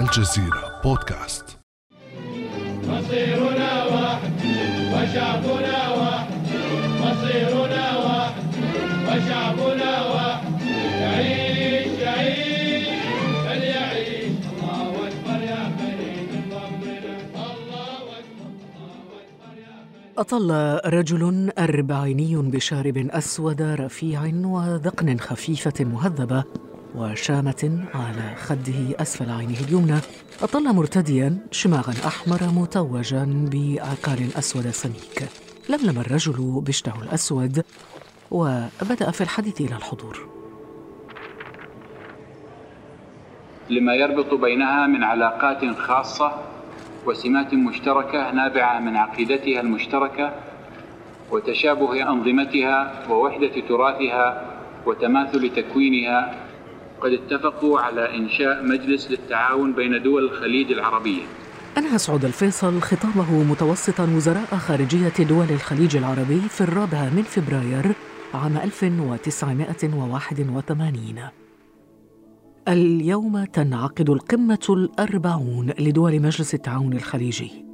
الجزيرة بودكاست. مصيرنا واحد وشعبنا واحد. مصيرنا واحد وشعبنا واحد. يعيش يعيش فليعيش الله أكبر يا خليل الله خليل. أطل رجل أربعيني بشارب أسود رفيع وذقن خفيفة مهذبة. وشامة على خده أسفل عينه اليمنى أطل مرتديا شماغا أحمر متوجا بعقال أسود سميك. لملم الرجل بشته الأسود وبدأ في الحديث إلى الحضور. لما يربط بينها من علاقات خاصة وسمات مشتركة نابعة من عقيدتها المشتركة وتشابه أنظمتها ووحدة تراثها وتماثل تكوينها قد اتفقوا على إنشاء مجلس للتعاون بين دول الخليج العربية. أنهى سعود الفيصل خطابه متوسطا وزراء خارجية دول الخليج العربي في الرابع من فبراير عام 1981 اليوم تنعقد القمة الأربعون لدول مجلس التعاون الخليجي.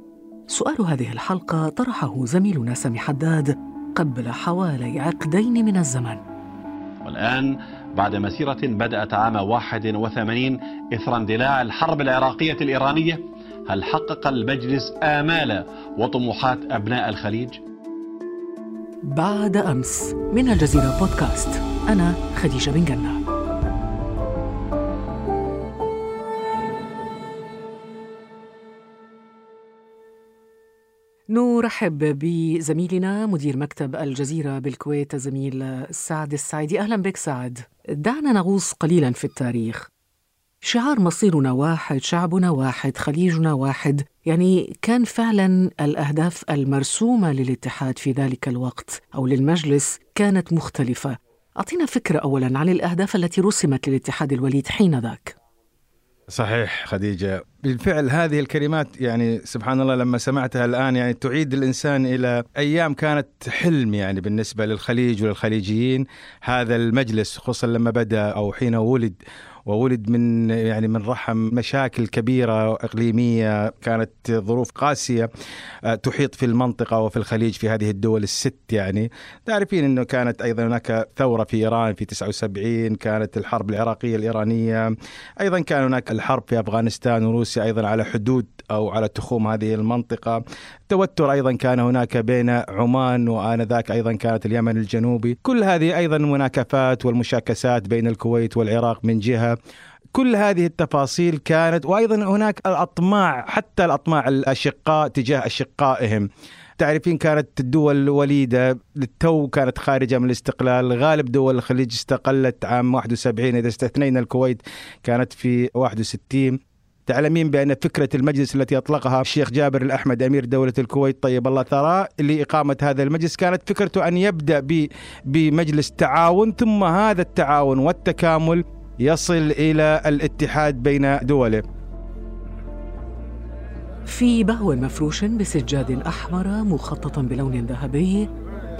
سؤال هذه الحلقة طرحه زميلنا سامي حداد قبل حوالي عقدين من الزمن. والآن بعد مسيرة بدأت عام 81 إثر اندلاع الحرب العراقية الإيرانية هل حقق المجلس آمال وطموحات أبناء الخليج؟ بعد أمس من الجزيرة بودكاست أنا خديجة بن جنة نرحب بزميلنا مدير مكتب الجزيرة بالكويت الزميل سعد السعيدي أهلا بك سعد. دعنا نغوص قليلا في التاريخ. شعار مصيرنا واحد شعبنا واحد خليجنا واحد. يعني كان فعلا الأهداف المرسومة للاتحاد في ذلك الوقت أو للمجلس كانت مختلفة. أعطينا فكرة أولا عن الأهداف التي رسمت للاتحاد الوليد حين ذاك. صحيح خديجة. بالفعل هذه الكلمات يعني سبحان الله لما سمعتها الآن يعني تعيد الإنسان إلى أيام كانت حلم يعني بالنسبة للخليج وللخليجيين. هذا المجلس خصوصا لما بدأ أو حين ولد وولد من يعني من رحم مشاكل كبيرة إقليمية كانت ظروف قاسية آه، تحيط في المنطقة وفي الخليج في هذه الدول الست يعني. تعرفين إنه كانت أيضا هناك ثورة في إيران في 79 كانت الحرب العراقية الإيرانية. أيضا كان هناك الحرب في أفغانستان وروسيا أيضا على حدود أو على تخوم هذه المنطقة. توتر أيضا كان هناك بين عمان وآنذاك أيضا كانت اليمن الجنوبي. كل هذه أيضا مناكفات والمشاكسات بين الكويت والعراق من جهة. كل هذه التفاصيل كانت وأيضا هناك الأطماع حتى الأطماع الأشقاء تجاه أشقائهم. تعرفين كانت الدول وليدة للتو كانت خارجة من الاستقلال غالب دول الخليج استقلت عام 71 إذا استثنينا الكويت كانت في 61 تعلمين بأن فكرة المجلس التي أطلقها الشيخ جابر الأحمد أمير دولة الكويت طيب الله ثراه لإقامة هذا المجلس كانت فكرته أن يبدأ بمجلس تعاون ثم هذا التعاون والتكامل يصل إلى الاتحاد بين دوله. في بهو مفروش بسجاد أحمر مخطط بلون ذهبي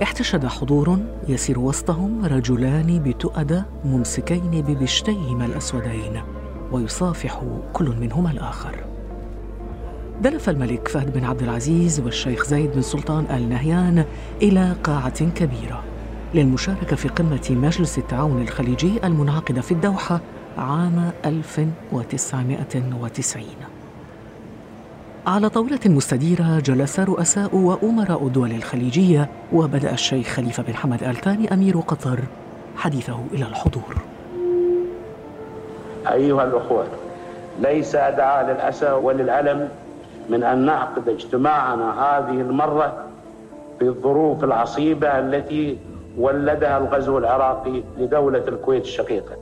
احتشد حضور يسير وسطهم رجلان بتؤدة ممسكين ببشتيهما الأسودين. ويصافح كل منهما الآخر. دلف الملك فهد بن عبد العزيز والشيخ زايد بن سلطان آل نهيان إلى قاعة كبيرة للمشاركة في قمة مجلس التعاون الخليجي المنعقدة في الدوحة عام 1990 على طاولة مستديرة جلس رؤساء وأمراء الدول الخليجية وبدأ الشيخ خليفة بن حمد آل ثاني أمير قطر حديثه إلى الحضور. أيها الأخوة ليس أدعى للأسى وللألم من أن نعقد اجتماعنا هذه المرة في الظروف العصيبة التي ولدها الغزو العراقي لدولة الكويت الشقيقة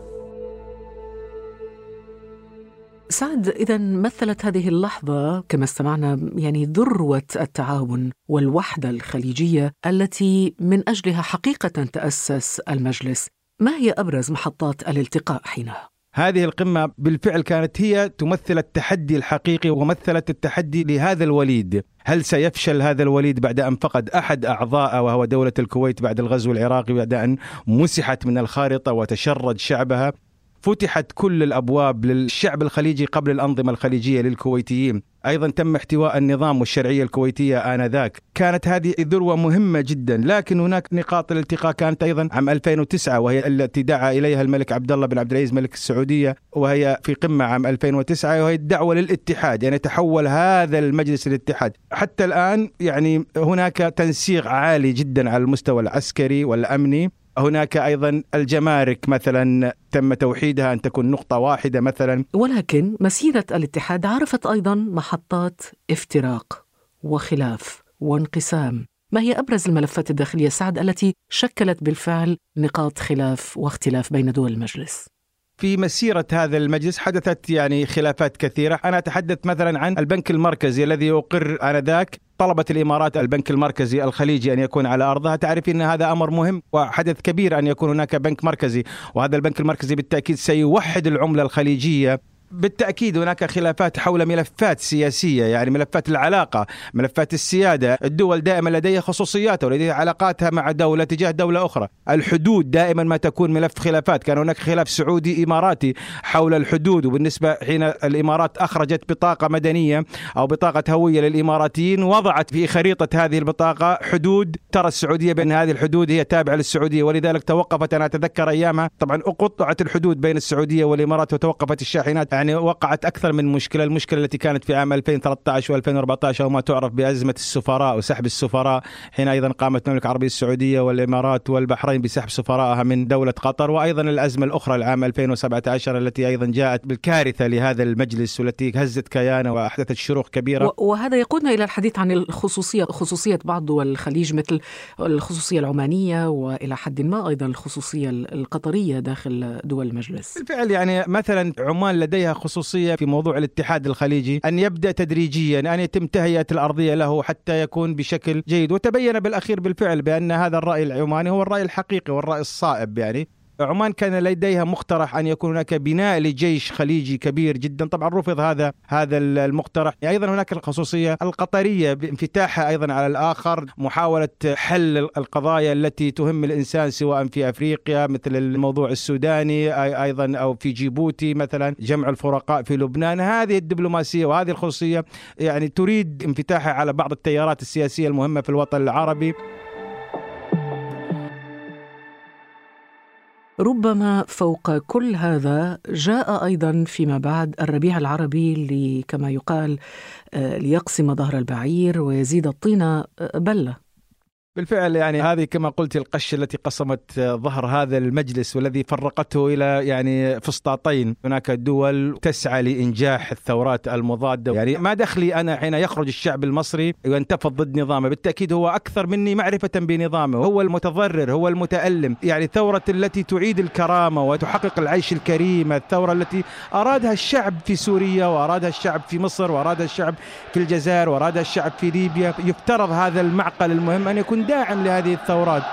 سعد إذا مثلت هذه اللحظة كما استمعنا يعني ذروة التعاون والوحدة الخليجية التي من أجلها حقيقة تأسس المجلس ما هي أبرز محطات الالتقاء حينها؟ هذه القمة بالفعل كانت هي تمثل التحدي الحقيقي ومثلت التحدي لهذا الوليد. هل سيفشل هذا الوليد بعد أن فقد أحد أعضائه وهو دولة الكويت بعد الغزو العراقي بعد أن مسحت من الخارطة وتشرد شعبها؟ فتحت كل الأبواب للشعب الخليجي قبل الأنظمة الخليجية للكويتيين. أيضا تم احتواء النظام والشرعية الكويتية آنذاك. كانت هذه ذروه مهمة جدا لكن هناك نقاط الالتقاء كانت أيضا عام 2009 وهي التي دعا إليها الملك عبد الله بن عبد العزيز ملك السعودية وهي في قمة عام 2009 وهي الدعوة للاتحاد يعني تحول هذا المجلس للاتحاد. حتى الآن يعني هناك تنسيق عالي جدا على المستوى العسكري والأمني. هناك أيضا الجمارك مثلا تم توحيدها أن تكون نقطة واحدة مثلا ولكن مسيرة الاتحاد عرفت أيضا محطات افتراق وخلاف وانقسام ما هي أبرز الملفات الداخلية سعد التي شكلت بالفعل نقاط خلاف واختلاف بين دول المجلس؟ في مسيرة هذا المجلس حدثت يعني خلافات كثيرة. أنا أتحدث مثلا عن البنك المركزي الذي أقر آنذاك. طلبت الإمارات البنك المركزي الخليجي أن يكون على أرضها. تعرفين إن هذا أمر مهم وحدث كبير أن يكون هناك بنك مركزي وهذا البنك المركزي بالتأكيد سيوحد العملة الخليجية بالتأكيد هناك خلافات حول ملفات سياسية يعني ملفات العلاقة، ملفات السيادة، الدول دائما لديها خصوصياتها ولديها علاقاتها مع دولة تجاه دولة أخرى، الحدود دائما ما تكون ملف خلافات، كان هناك خلاف سعودي إماراتي حول الحدود وبالنسبة حين الإمارات أخرجت بطاقة مدنية أو بطاقة هوية للإماراتيين وضعت في خريطة هذه البطاقة حدود. ترى السعودية بأن هذه الحدود هي تابعة للسعودية ولذلك توقفت. أنا أتذكر أيامها طبعا قطعت الحدود بين السعودية والإمارات وتوقفت الشاحنات. يعني وقعت أكثر من مشكلة، المشكلة التي كانت في عام 2013 و2014 وما تعرف بأزمة السفراء وسحب السفراء، حين أيضا قامت المملكة العربية السعودية والإمارات والبحرين بسحب سفرائها من دولة قطر، وأيضا الأزمة الأخرى العام 2017 التي أيضا جاءت بالكارثة لهذا المجلس والتي هزت كيانة وأحدثت شروخ كبيرة. وهذا يقودنا إلى الحديث عن الخصوصية خصوصية بعض دول الخليج مثل الخصوصية العمانية وإلى حد ما أيضا الخصوصية القطرية داخل دول المجلس بالفعل يعني مثلا عمان لديها خصوصية في موضوع الاتحاد الخليجي أن يبدأ تدريجيا أن يتم تهيئة الأرضية له حتى يكون بشكل جيد. وتبين بالأخير بالفعل بأن هذا الرأي العماني هو الرأي الحقيقي والرأي الصائب يعني. عمان كان لديها مقترح أن يكون هناك بناء لجيش خليجي كبير جدا. طبعا رفض هذا هذا المقترح. أيضا هناك الخصوصية القطرية بانفتاحها أيضا على الآخر محاولة حل القضايا التي تهم الإنسان سواء في أفريقيا مثل الموضوع السوداني أيضا أو في جيبوتي مثلا جمع الفرقاء في لبنان. هذه الدبلوماسية وهذه الخصوصية يعني تريد انفتاحها على بعض التيارات السياسية المهمة في الوطن العربي. ربما فوق كل هذا جاء أيضا فيما بعد الربيع العربي لي- كما يقال آه، ليقسم ظهر البعير ويزيد الطين آه، بلة. بالفعل يعني هذه كما قلت القشه التي قسمت ظهر هذا المجلس والذي فرقته إلى يعني فسطاطين، هناك دول تسعى لإنجاح الثورات المضادة، يعني ما دخلي أنا حين يخرج الشعب المصري وينتفض ضد نظامه، بالتأكيد هو أكثر مني معرفة بنظامه، هو المتضرر، هو المتألم، يعني ثوره التي تعيد الكرامة وتحقق العيش الكريم، الثورة التي أرادها الشعب في سوريا وأرادها الشعب في مصر وأرادها الشعب في الجزائر وأرادها الشعب في ليبيا، يفترض هذا المعقل المهم أن يكون داعم لهذه الثورات.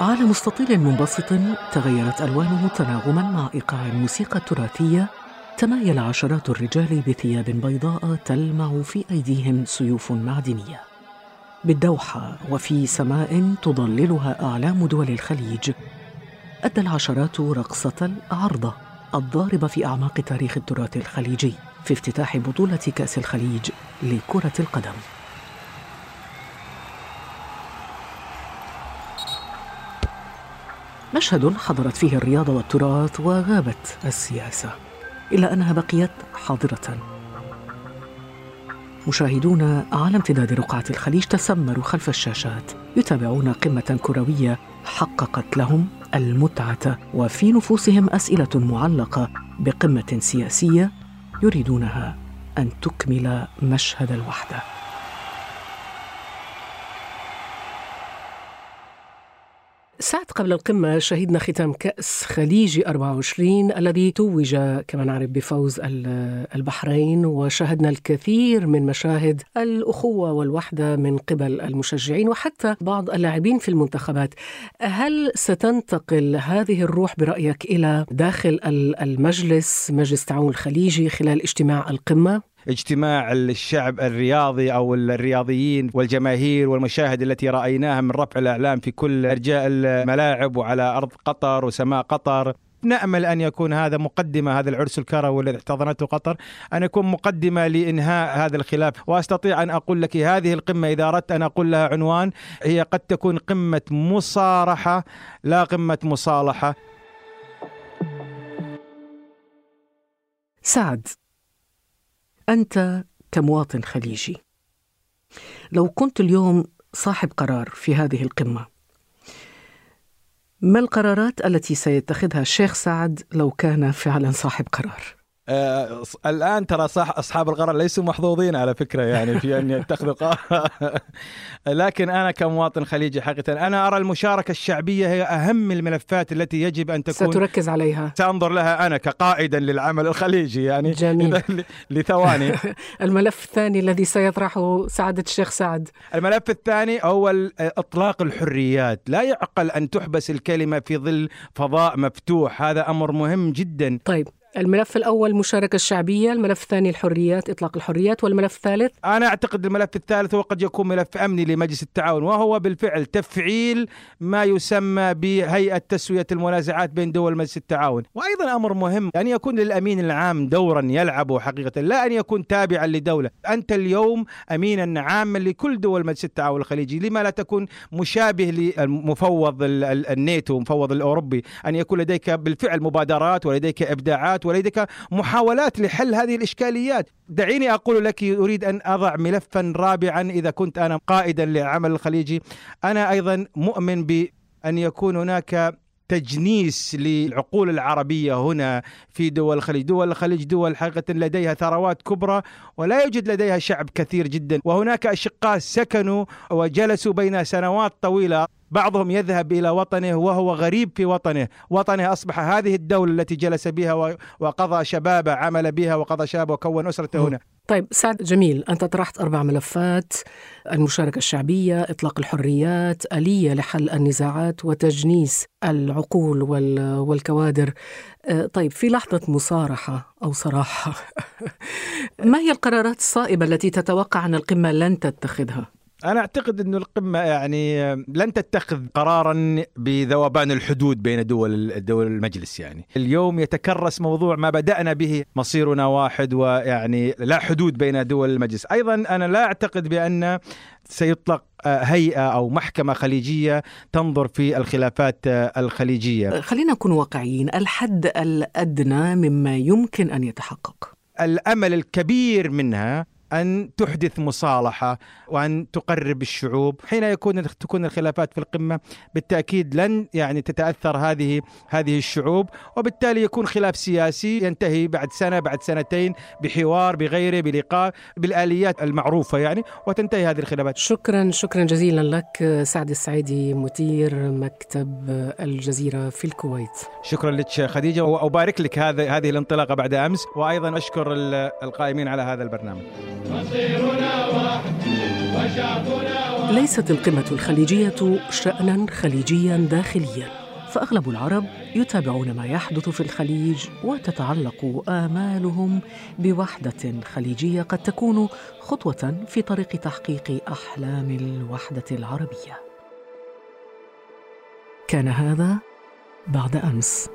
على مستطيل منبسط تغيرت ألوانه تناغما مع إيقاع الموسيقى التراثية تمايل عشرات الرجال بثياب بيضاء تلمع في أيديهم سيوف معدنية. بالدوحة وفي سماء تضللها أعلام دول الخليج أدى العشرات رقصة العرضة الضاربة في أعماق تاريخ التراث الخليجي. في افتتاح بطولة كأس الخليج لكرة القدم. مشهد حضرت فيه الرياضة والتراث وغابت السياسة إلا أنها بقيت حاضرة. مشاهدون على امتداد رقعة الخليج تسمروا خلف الشاشات يتابعون قمة كروية حققت لهم المتعة وفي نفوسهم أسئلة معلقة بقمة سياسية يريدونها أن تكمل مشهد الوحدة. ساعة قبل القمة شهدنا ختام كأس خليجي 24 الذي توج كما نعرف بفوز ال- البحرين وشاهدنا الكثير من مشاهد الأخوة والوحدة من قبل المشجعين وحتى بعض اللاعبين في المنتخبات هل ستنتقل هذه الروح برأيك إلى داخل ال- المجلس مجلس التعاون الخليجي خلال اجتماع القمة؟ اجتماع الشعب الرياضي أو الرياضيين والجماهير والمشاهد التي رأيناها من رفع الأعلام في كل أرجاء الملاعب وعلى أرض قطر وسماء قطر. نأمل أن يكون هذا مقدمة هذا العرس الكروي الذي احتضنته قطر أن يكون مقدمة لإنهاء هذا الخلاف. وأستطيع أن أقول لك هذه القمة إذا أردت أن أقول لها عنوان هي قد تكون قمة مصارحة لا قمة مصالحة. سعد. أنت كمواطن خليجي لو كنت اليوم صاحب قرار في هذه القمة ما القرارات التي سيتخذها الشيخ سعد لو كان فعلا صاحب قرار؟ آه الآن ترى صح أصحاب القرار ليسوا محظوظين على فكرة يعني في أن يتخذوا قرار لكن أنا كمواطن خليجي حقيقة أنا أرى المشاركة الشعبية هي أهم الملفات التي يجب أن تكون ستركز عليها. سأنظر لها أنا كقائدا للعمل الخليجي يعني. جميل. لثواني. الملف الثاني الذي سيطرحه سعادة الشيخ سعد. الملف الثاني هو إطلاق الحريات. لا يعقل أن تحبس الكلمة في ظل فضاء مفتوح. هذا أمر مهم جدا. طيب. الملف الأول المشاركة الشعبية الملف الثاني الحريات إطلاق الحريات والملف الثالث؟ أنا أعتقد الملف الثالث هو قد يكون ملف أمني لمجلس التعاون وهو بالفعل تفعيل ما يسمى بهيئة تسوية المنازعات بين دول مجلس التعاون. وأيضا أمر مهم أن يكون للأمين العام دورا يلعبه حقيقة لا أن يكون تابعا لدولة. أنت اليوم أمينا عاما لكل دول مجلس التعاون الخليجي لما لا تكون مشابه للمفوض الناتو مفوض الأوروبي أن يكون لديك بالفعل مبادرات ولديك إبداعات ولديك محاولات لحل هذه الإشكاليات. دعيني أقول لك أريد أن أضع ملفا رابعا إذا كنت أنا قائدا للعمل الخليجي. أنا أيضا مؤمن بأن يكون هناك تجنيس للعقول العربية هنا في دول الخليج. دول الخليج دول حقيقة لديها ثروات كبرى ولا يوجد لديها شعب كثير جدا. وهناك أشقاء سكنوا وجلسوا بين سنوات طويلة. بعضهم يذهب إلى وطنه وهو غريب في وطنه، وطنه أصبح هذه الدولة التي جلس بها وقضى شبابه عمل بها وقضى شبابه وكون أسرته هنا. طيب سعد جميل أنت طرحت أربع ملفات المشاركة الشعبية، إطلاق الحريات، آلية لحل النزاعات وتجنيس العقول والكوادر. آه، طيب في لحظة مصارحة أو صراحة ما هي القرارات الصائبة التي تتوقع أن القمة لن تتخذها؟ أنا أعتقد إنه القمة يعني لن تتخذ قرارا بذوبان الحدود بين دول دول المجلس يعني. اليوم يتكرس موضوع ما بدأنا به مصيرنا واحد ويعني لا حدود بين دول المجلس. أيضا أنا لا أعتقد بأن سيطلق هيئة أو محكمة خليجية تنظر في الخلافات الخليجية. خلينا نكون واقعيين الحد الأدنى مما يمكن أن يتحقق. الأمل الكبير منها أن تحدث مصالحة وأن تقرب الشعوب. حين يكون تكون الخلافات في القمة بالتأكيد لن يعني تتأثر هذه هذه الشعوب وبالتالي يكون خلاف سياسي ينتهي بعد سنة بعد سنتين بحوار بغيره بلقاء بالآليات المعروفة يعني وتنتهي هذه الخلافات. شكرا شكرا جزيلا لك سعد السعيدي مدير مكتب الجزيرة في الكويت. شكرا لك خديجة وأبارك لك هذه هذه الانطلاقة بعد أمس وأيضا أشكر القائمين على هذا البرنامج. مصيرنا وشعبنا ليست القمة الخليجية شأنا خليجيا داخليا فأغلب العرب يتابعون ما يحدث في الخليج وتتعلق آمالهم بوحدة خليجية قد تكون خطوة في طريق تحقيق أحلام الوحدة العربية. كان هذا بعد أمس.